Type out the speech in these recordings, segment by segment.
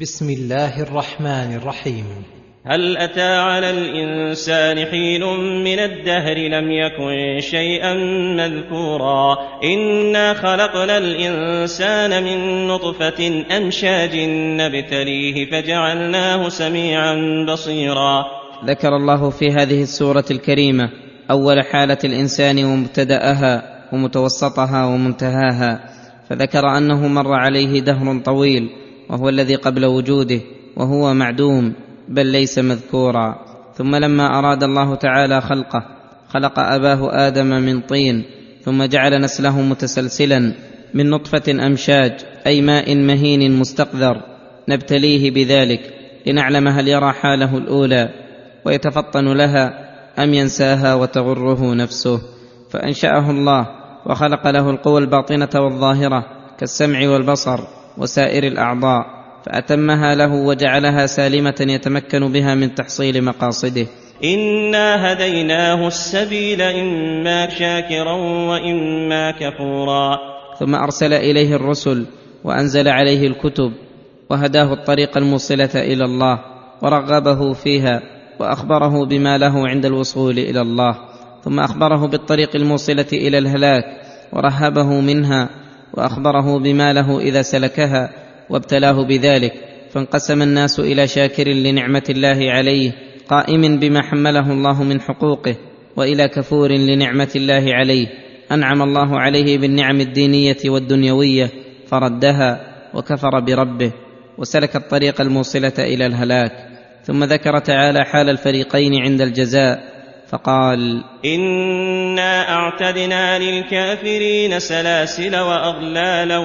بسم الله الرحمن الرحيم. هل أتى على الإنسان حين من الدهر لم يكن شيئا مذكورا؟ إنا خلقنا الإنسان من نطفة أمشاج نبتليه فجعلناه سميعا بصيرا. ذكر الله في هذه السورة الكريمة أول حالة الإنسان ومبتدأها ومتوسطها ومنتهاها فذكر أنه مر عليه دهر طويل وهو الذي قبل وجوده وهو معدوم بل ليس مذكورا. ثم لما أراد الله تعالى خلقه خلق أباه آدم من طين ثم جعل نسله متسلسلا من نطفة أمشاج أي ماء مهين مستقذر. نبتليه بذلك لنعلم هل يرى حاله الأولى ويتفطن لها أم ينساها وتغره نفسه. فأنشأه الله وخلق له القوى الباطنة والظاهرة كالسمع والبصر. وسائر الأعضاء فأتمها له وجعلها سالمة يتمكن بها من تحصيل مقاصده. إنا هديناه السبيل إما شاكرا وإما كفورا. ثم أرسل إليه الرسل وأنزل عليه الكتب وهداه الطريق الموصلة إلى الله ورغبه فيها وأخبره بما له عند الوصول إلى الله. ثم أخبره بالطريق الموصلة إلى الهلاك ورهبه منها وأخبره بما له إذا سلكها وابتلاه بذلك فانقسم الناس إلى شاكر لنعمة الله عليه قائم بما حمله الله من حقوقه وإلى كفور لنعمة الله عليه. أنعم الله عليه بالنعم الدينية والدنيوية فردها وكفر بربه وسلك الطريق الموصلة إلى الهلاك. ثم ذكر تعالى حال الفريقين عند الجزاء فقال إنا أعتدنا للكافرين سلاسل وأغلالا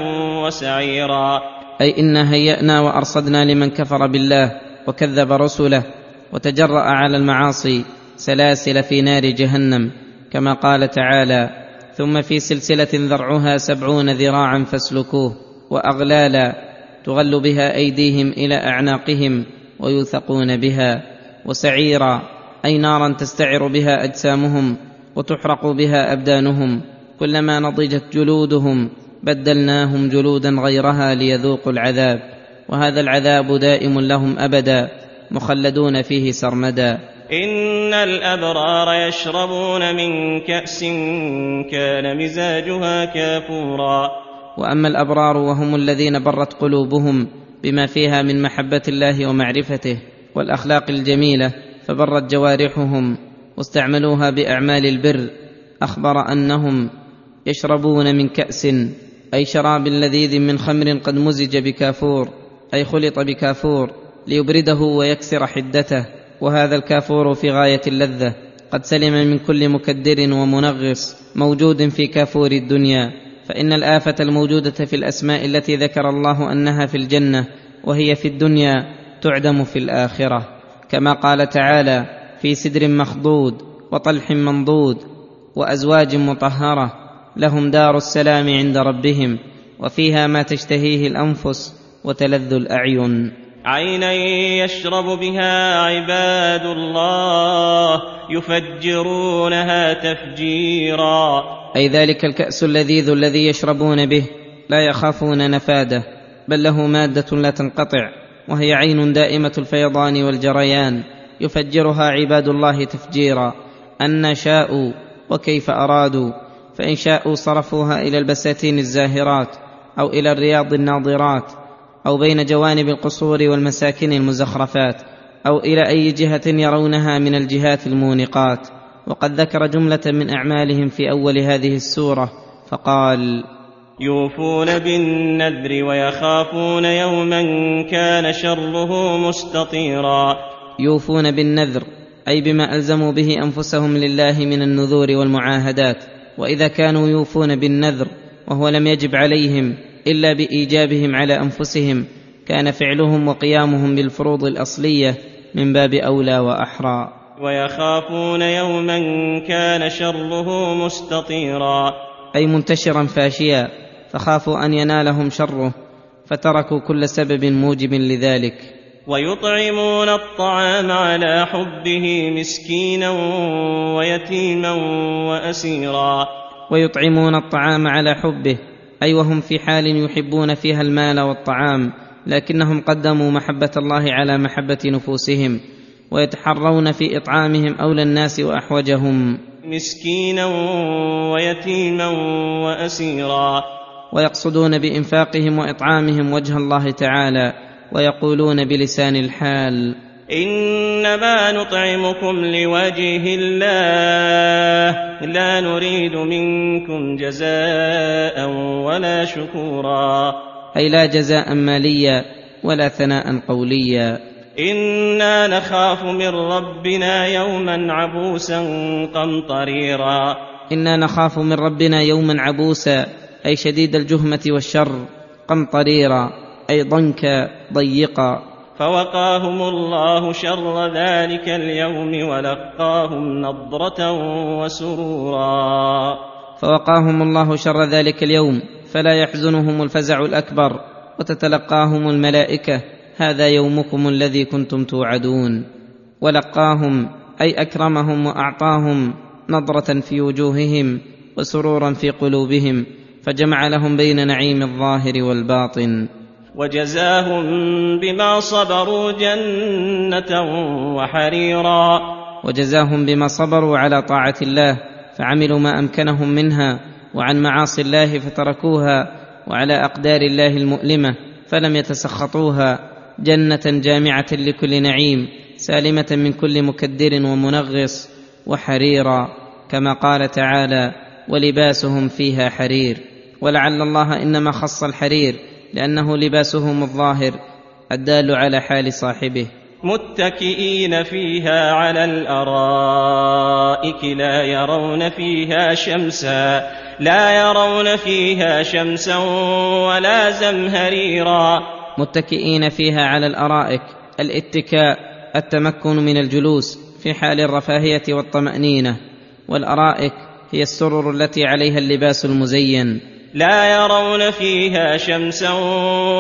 وسعيرا. أي إنا هيأنا وأرصدنا لمن كفر بالله وكذب رسله وتجرأ على المعاصي سلاسل في نار جهنم كما قال تعالى ثم في سلسلة ذرعها سبعون ذراعا فاسلكوه وأغلالا تغل بها أيديهم إلى أعناقهم ويوثقون بها وسعيرا أي نارا تستعر بها أجسامهم وتحرق بها أبدانهم كلما نضجت جلودهم بدلناهم جلودا غيرها ليذوقوا العذاب. وهذا العذاب دائم لهم أبدا مخلدون فيه سرمدا. إن الأبرار يشربون من كأس كان مزاجها كافورا. وأما الأبرار وهم الذين برت قلوبهم بما فيها من محبة الله ومعرفته والأخلاق الجميلة فبرت جوارحهم واستعملوها بأعمال البر أخبر أنهم يشربون من كأس أي شراب لذيذ من خمر قد مزج بكافور أي خلط بكافور ليبرده ويكسر حدته وهذا الكافور في غاية اللذة قد سلم من كل مكدر ومنغص موجود في كافور الدنيا فإن الآفة الموجودة في الأسماء التي ذكر الله أنها في الجنة وهي في الدنيا تعدم في الآخرة. كما قال تعالى في سدر مخضود وطلح منضود وأزواج مطهرة لهم دار السلام عند ربهم وفيها ما تشتهيه الأنفس وتلذ الأعين. عينا يشرب بها عباد الله يفجرونها تفجيرا. أي ذلك الكأس اللذيذ الذي يشربون به لا يخافون نفاده بل له مادة لا تنقطع. وهي عين دائمة الفيضان والجريان يفجرها عباد الله تفجيرا. ان شاءوا وكيف أرادوا؟ فإن شاءوا صرفوها إلى البساتين الزاهرات أو إلى الرياض الناضرات أو بين جوانب القصور والمساكن المزخرفات أو إلى أي جهة يرونها من الجهات المونقات. وقد ذكر جملة من أعمالهم في أول هذه السورة فقال يوفون بالنذر ويخافون يوما كان شره مستطيرا. يوفون بالنذر أي بما ألزموا به أنفسهم لله من النذور والمعاهدات. وإذا كانوا يوفون بالنذر وهو لم يجب عليهم إلا بإيجابهم على أنفسهم كان فعلهم وقيامهم بالفروض الأصلية من باب أولى وأحرى. ويخافون يوما كان شره مستطيرا. أي منتشرا فاشيا فخافوا أن ينالهم شره فتركوا كل سبب موجب لذلك. ويطعمون الطعام على حبه مسكينا ويتيما وأسيرا. ويطعمون الطعام على حبه أي وهم في حال يحبون فيها المال والطعام لكنهم قدموا محبة الله على محبة نفوسهم ويتحرون في إطعامهم أولى الناس وأحوجهم. مسكينا ويتيما وأسيرا. ويقصدون بإنفاقهم وإطعامهم وجه الله تعالى ويقولون بلسان الحال. إنما نطعمكم لوجه الله. لا نريد منكم جزاء ولا شكورا. أي لا جزاء ماليا ولا ثناء قوليا. إنا نخاف من ربنا يوما عبوسا قمطريرا. إنا نخاف من ربنا يوما عبوسا أي شديد الجهمة والشر قمطريرا أي ضنكا ضيقا. فوقاهم الله شر ذلك اليوم ولقاهم نضرة وسرورا. فوقاهم الله شر ذلك اليوم فلا يحزنهم الفزع الأكبر وتتلقاهم الملائكة هذا يومكم الذي كنتم توعدون. ولقاهم أي أكرمهم وأعطاهم نضرة في وجوههم وسرورا في قلوبهم. فجمع لهم بين نعيم الظاهر والباطن. وجزاهم بما صبروا جنة وحريرا. وجزاهم بما صبروا على طاعة الله فعملوا ما أمكنهم منها وعن معاصي الله فتركوها وعلى أقدار الله المؤلمة فلم يتسخطوها. جنة جامعة لكل نعيم سالمة من كل مكدر ومنغص وحريرا كما قال تعالى ولباسهم فيها حرير. ولعل الله إنما خص الحرير لأنه لباسهم الظاهر الدال على حال صاحبه. متكئين فيها على الأرائك لا يرون فيها شمسا لا يرون فيها شمسا ولا زمهريرا. متكئين فيها على الأرائك الاتكاء التمكن من الجلوس في حال الرفاهية والطمأنينة. والأرائك هي السرر التي عليها اللباس المزين. لا يرون فيها شمسا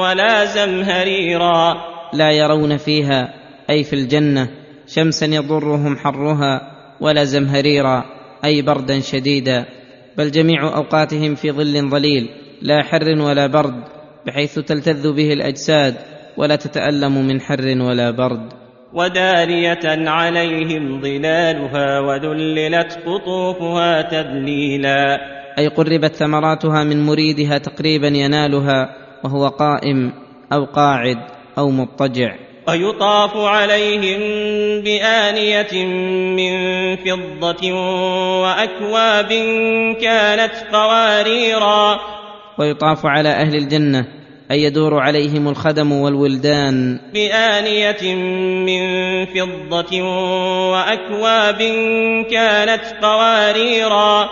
ولا زمهريرا. لا يرون فيها أي في الجنة شمسا يضرهم حرها ولا زمهريرا أي بردا شديدا. بل جميع أوقاتهم في ظل ظليل لا حر ولا برد بحيث تلتذ به الأجساد ولا تتألم من حر ولا برد. ودانية عليهم ظلالها وذللت قطوفها تذليلا. أي قربت ثمراتها من مريدها تقريبا ينالها وهو قائم أو قاعد أو مضطجع. ويطاف عليهم بآنية من فضة وأكواب كانت قواريرا. ويطاف على أهل الجنة أي يدور عليهم الخدم والولدان. بآنية من فضة وأكواب كانت قواريرا.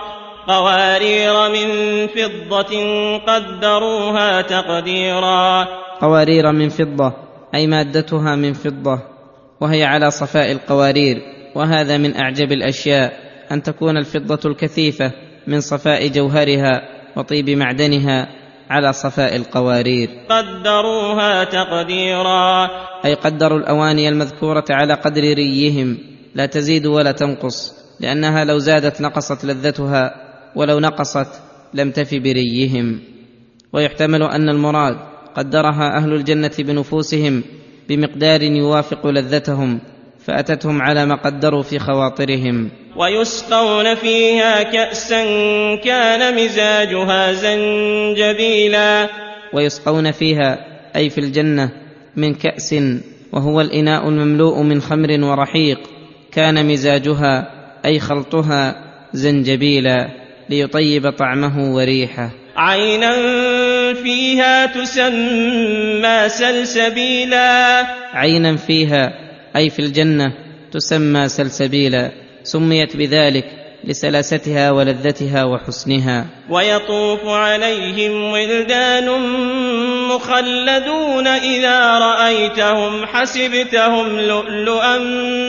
قوارير من فضة قدروها تقديرا. قوارير من فضة أي مادتها من فضة وهي على صفاء القوارير وهذا من أعجب الأشياء أن تكون الفضة الكثيفة من صفاء جوهرها وطيب معدنها على صفاء القوارير. قدروها تقديرا. أي قدروا الأواني المذكورة على قدر ريهم لا تزيد ولا تنقص لأنها لو زادت نقصت لذتها. ولو نقصت لم تف بريهم. ويحتمل أن المراد قدرها أهل الجنة بنفوسهم بمقدار يوافق لذتهم فأتتهم على ما قدروا في خواطرهم. ويسقون فيها كأسا كان مزاجها زنجبيلا. ويسقون فيها أي في الجنة من كأس وهو الإناء المملوء من خمر ورحيق كان مزاجها أي خلطها زنجبيلا. ليطيب طعمه وريحه. عينا فيها تسمى سلسبيلا. عينا فيها أي في الجنة تسمى سلسبيلا. سميت بذلك لسلاستها ولذتها وحسنها. ويطوف عليهم ولدان مخلدون إذا رأيتهم حسبتهم لؤلؤا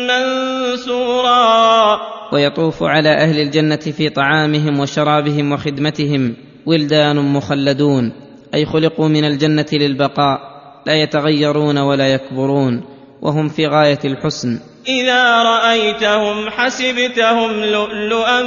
منثورا. ويطوف على أهل الجنة في طعامهم وشرابهم وخدمتهم ولدان مخلدون أي خلقوا من الجنة للبقاء لا يتغيرون ولا يكبرون وهم في غاية الحسن. إذا رأيتهم حسبتهم لؤلؤا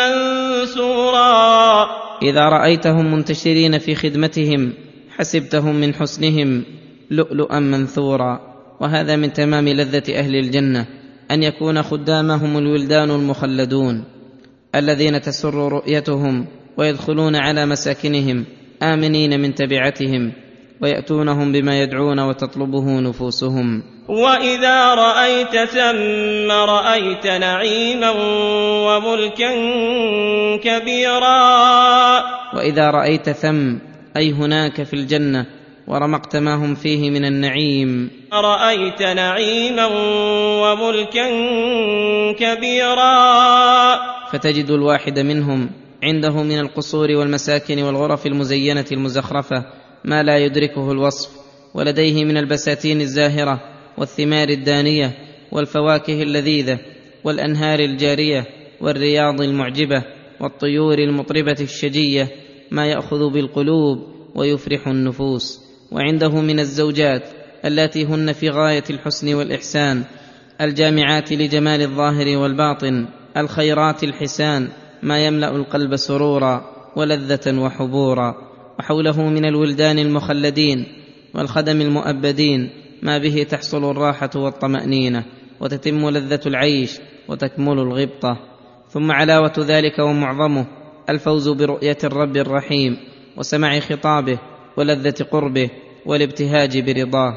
منثورا. إذا رأيتهم منتشرين في خدمتهم حسبتهم من حسنهم لؤلؤا منثورا وهذا من تمام لذة أهل الجنة. أن يكون خدامهم الولدان المخلدون الذين تسر رؤيتهم ويدخلون على مساكنهم آمنين من تبعتهم ويأتونهم بما يدعون وتطلبه نفوسهم. وإذا رأيت ثم رأيت نعيما وملكا كبيرا. وإذا رأيت ثم أي هناك في الجنة ورمقت ما هم فيه من النعيم. رايت نعيما وملكا كبيرا. فتجد الواحد منهم عنده من القصور والمساكن والغرف المزينة المزخرفة ما لا يدركه الوصف ولديه من البساتين الزاهرة والثمار الدانية والفواكه اللذيذة والأنهار الجارية والرياض المعجبة والطيور المطربة الشجية ما يأخذ بالقلوب ويفرح النفوس. وعنده من الزوجات اللاتي هن في غاية الحسن والإحسان الجامعات لجمال الظاهر والباطن الخيرات الحسان ما يملأ القلب سرورا ولذة وحبورا. وحوله من الولدان المخلدين والخدم المؤبدين ما به تحصل الراحة والطمأنينة وتتم لذة العيش وتكمل الغبطة. ثم علاوة ذلك ومعظمه الفوز برؤية الرب الرحيم وسماع خطابه ولذة قربه والابتهاج برضاه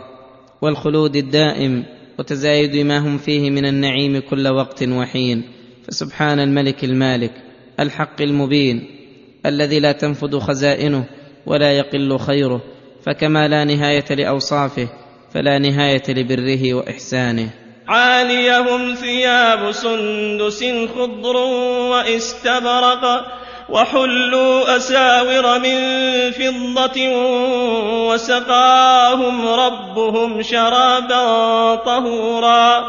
والخلود الدائم وتزايد ما هم فيه من النعيم كل وقت وحين. فسبحان الملك المالك الحق المبين الذي لا تنفد خزائنه ولا يقل خيره فكما لا نهاية لأوصافه فلا نهاية لبره وإحسانه. عاليهم ثياب سندس خضر وإستبرق وحلوا أساور من فضة وسقاهم ربهم شرابا طهورا.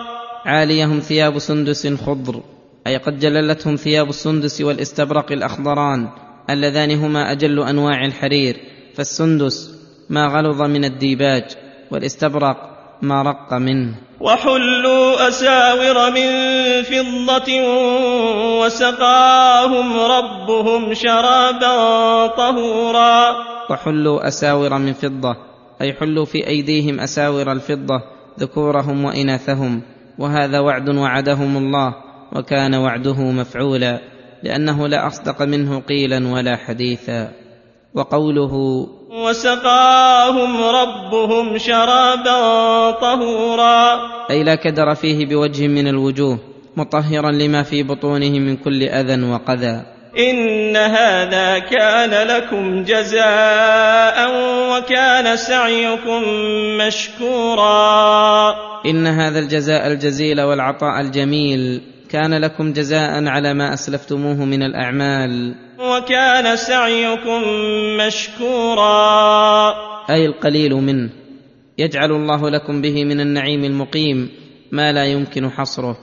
عاليهم ثياب سندس خضر أي قد جللتهم ثياب السندس والاستبرق الأخضران اللذان هما أجل أنواع الحرير فالسندس ما غلظ من الديباج والاستبرق ما رق منه. وحلوا أساور من فضة وسقاهم ربهم شرابا طهورا. وحلوا أساور من فضة أي حلوا في أيديهم أساور الفضة ذكورهم وإناثهم وهذا وعد وعدهم الله وكان وعده مفعولا لأنه لا أصدق منه قيلا ولا حديثا. وقوله وسقاهم ربهم شرابا طهورا. أي لا كدر فيه بوجه من الوجوه مطهرا لما في بطونه من كل أذى وقذى. إن هذا كان لكم جزاء وكان سعيكم مشكورا. إن هذا الجزاء الجزيل والعطاء الجميل كان لكم جزاء على ما أسلفتموه من الأعمال. وكان سعيكم مشكورا. أي القليل منه يجعل الله لكم به من النعيم المقيم ما لا يمكن حصره.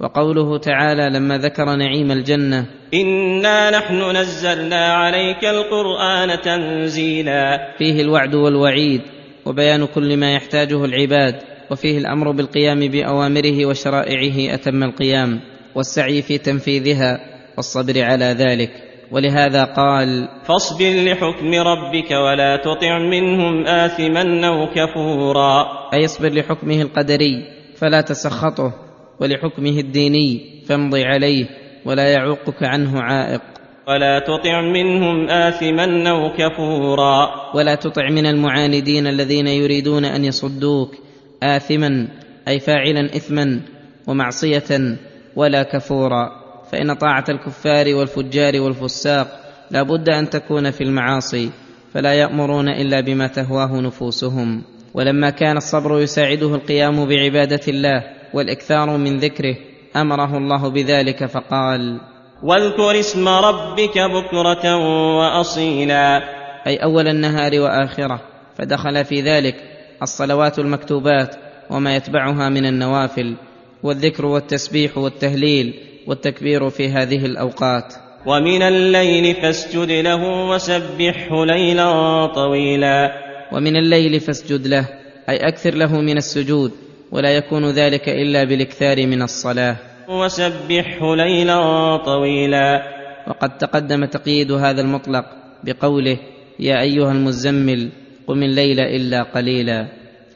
وقوله تعالى لما ذكر نعيم الجنة. إنا نحن نزلنا عليك القرآن تنزيلا. فيه الوعد والوعيد وبيان كل ما يحتاجه العباد. وفيه الأمر بالقيام بأوامره وشرائعه أتم القيام. والسعي في تنفيذها والصبر على ذلك. ولهذا قال فاصبر لحكم ربك ولا تطع منهم آثما أو كفورا. أي اصبر لحكمه القدري فلا تسخطه ولحكمه الديني فامض عليه ولا يعوقك عنه عائق. ولا تطع منهم آثما أو كفورا. ولا تطع من المعاندين الذين يريدون أن يصدوك آثما أي فاعلا إثما ومعصية ولا كفورا. فإن طاعة الكفار والفجار والفساق لا بد أن تكون في المعاصي فلا يأمرون إلا بما تهواه نفوسهم. ولما كان الصبر يساعده القيام بعبادة الله والإكثار من ذكره أمره الله بذلك فقال واذكر اسم ربك بكرة وأصيلا. أي أول النهار وآخرة فدخل في ذلك الصلوات المكتوبات وما يتبعها من النوافل والذكر والتسبيح والتهليل والتكبير في هذه الأوقات. ومن الليل فاسجد له وسبحه ليلا طويلا. ومن الليل فاسجد له أي أكثر له من السجود ولا يكون ذلك إلا بالإكثار من الصلاة. وسبحه ليلا طويلا. وقد تقدم تقييد هذا المطلق بقوله يا أيها المزمل قم الليل إلا قليلا.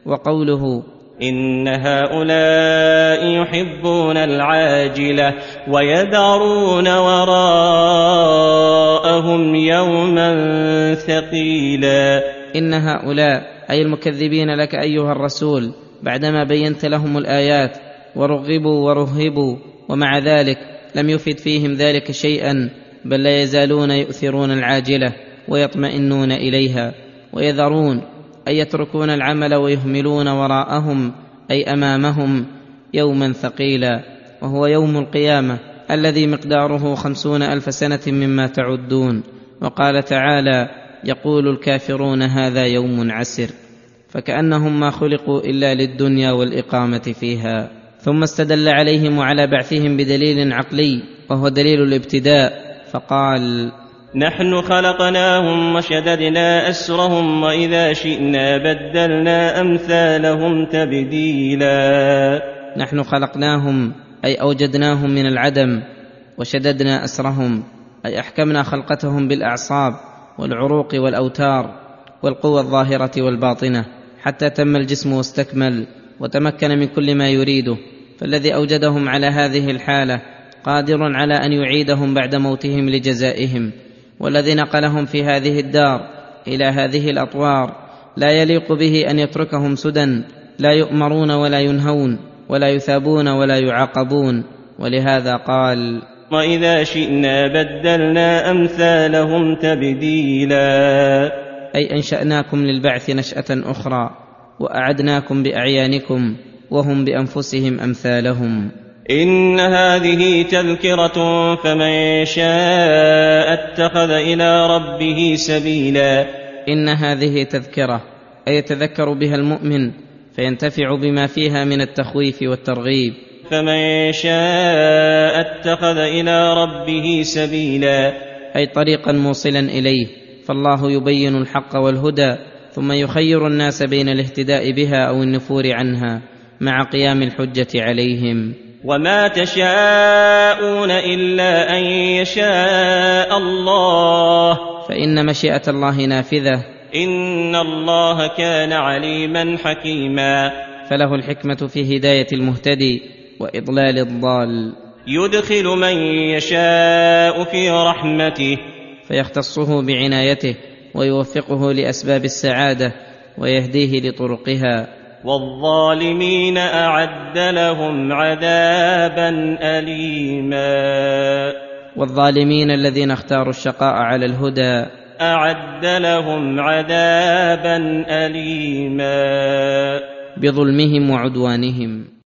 وقوله إن هؤلاء يحبون العاجلة ويذرون وراءهم يوما ثقيلا. إن هؤلاء أي المكذبين لك أيها الرسول بعدما بينت لهم الآيات ورغبوا ورهبوا ومع ذلك لم يفد فيهم ذلك شيئا بل لا يزالون يؤثرون العاجلة ويطمئنون إليها ويذرون اي يتركون العمل ويهملون وراءهم أي أمامهم يوما ثقيلا وهو يوم القيامة الذي مقداره خمسون ألف سنة مما تعدون. وقال تعالى يقول الكافرون هذا يوم عسر فكأنهم ما خلقوا إلا للدنيا والإقامة فيها. ثم استدل عليهم وعلى بعثهم بدليل عقلي وهو دليل الابتداء فقال نحن خلقناهم وشددنا أسرهم وإذا شئنا بدلنا أمثالهم تبديلا. نحن خلقناهم أي أوجدناهم من العدم وشددنا أسرهم أي أحكمنا خلقتهم بالأعصاب والعروق والأوتار والقوى الظاهرة والباطنة حتى تم الجسم واستكمل وتمكن من كل ما يريده. فالذي أوجدهم على هذه الحالة قادر على أن يعيدهم بعد موتهم لجزائهم. والذي نقلهم في هذه الدار إلى هذه الأطوار لا يليق به أن يتركهم سدى لا يؤمرون ولا ينهون ولا يثابون ولا يعاقبون ولهذا قال وإذا شئنا بدلنا أمثالهم تبديلا. أي أنشأناكم للبعث نشأة أخرى وأعدناكم بأعيانكم وهم بأنفسهم أمثالهم. إن هذه تذكرة فمن شاء اتخذ إلى ربه سبيلا. إن هذه تذكرة أي يتذكر بها المؤمن فينتفع بما فيها من التخويف والترغيب. فمن شاء اتخذ إلى ربه سبيلا. أي طريقا موصلا إليه. فالله يبين الحق والهدى ثم يخير الناس بين الاهتداء بها أو النفور عنها مع قيام الحجة عليهم. وما تشاءون إلا أن يشاء الله فان مشيئه الله نافذه. إن الله كان عليما حكيما. فله الحكمه في هدايه المهتدي واضلال الضال. يدخل من يشاء في رحمته. فيختصه بعنايته ويوفقه لاسباب السعاده ويهديه لطرقها. والظالمين أعد لهم عذابا أليما. والظالمين الذين اختاروا الشقاء على الهدى. أعد لهم عذابا أليما. بظلمهم وعدوانهم.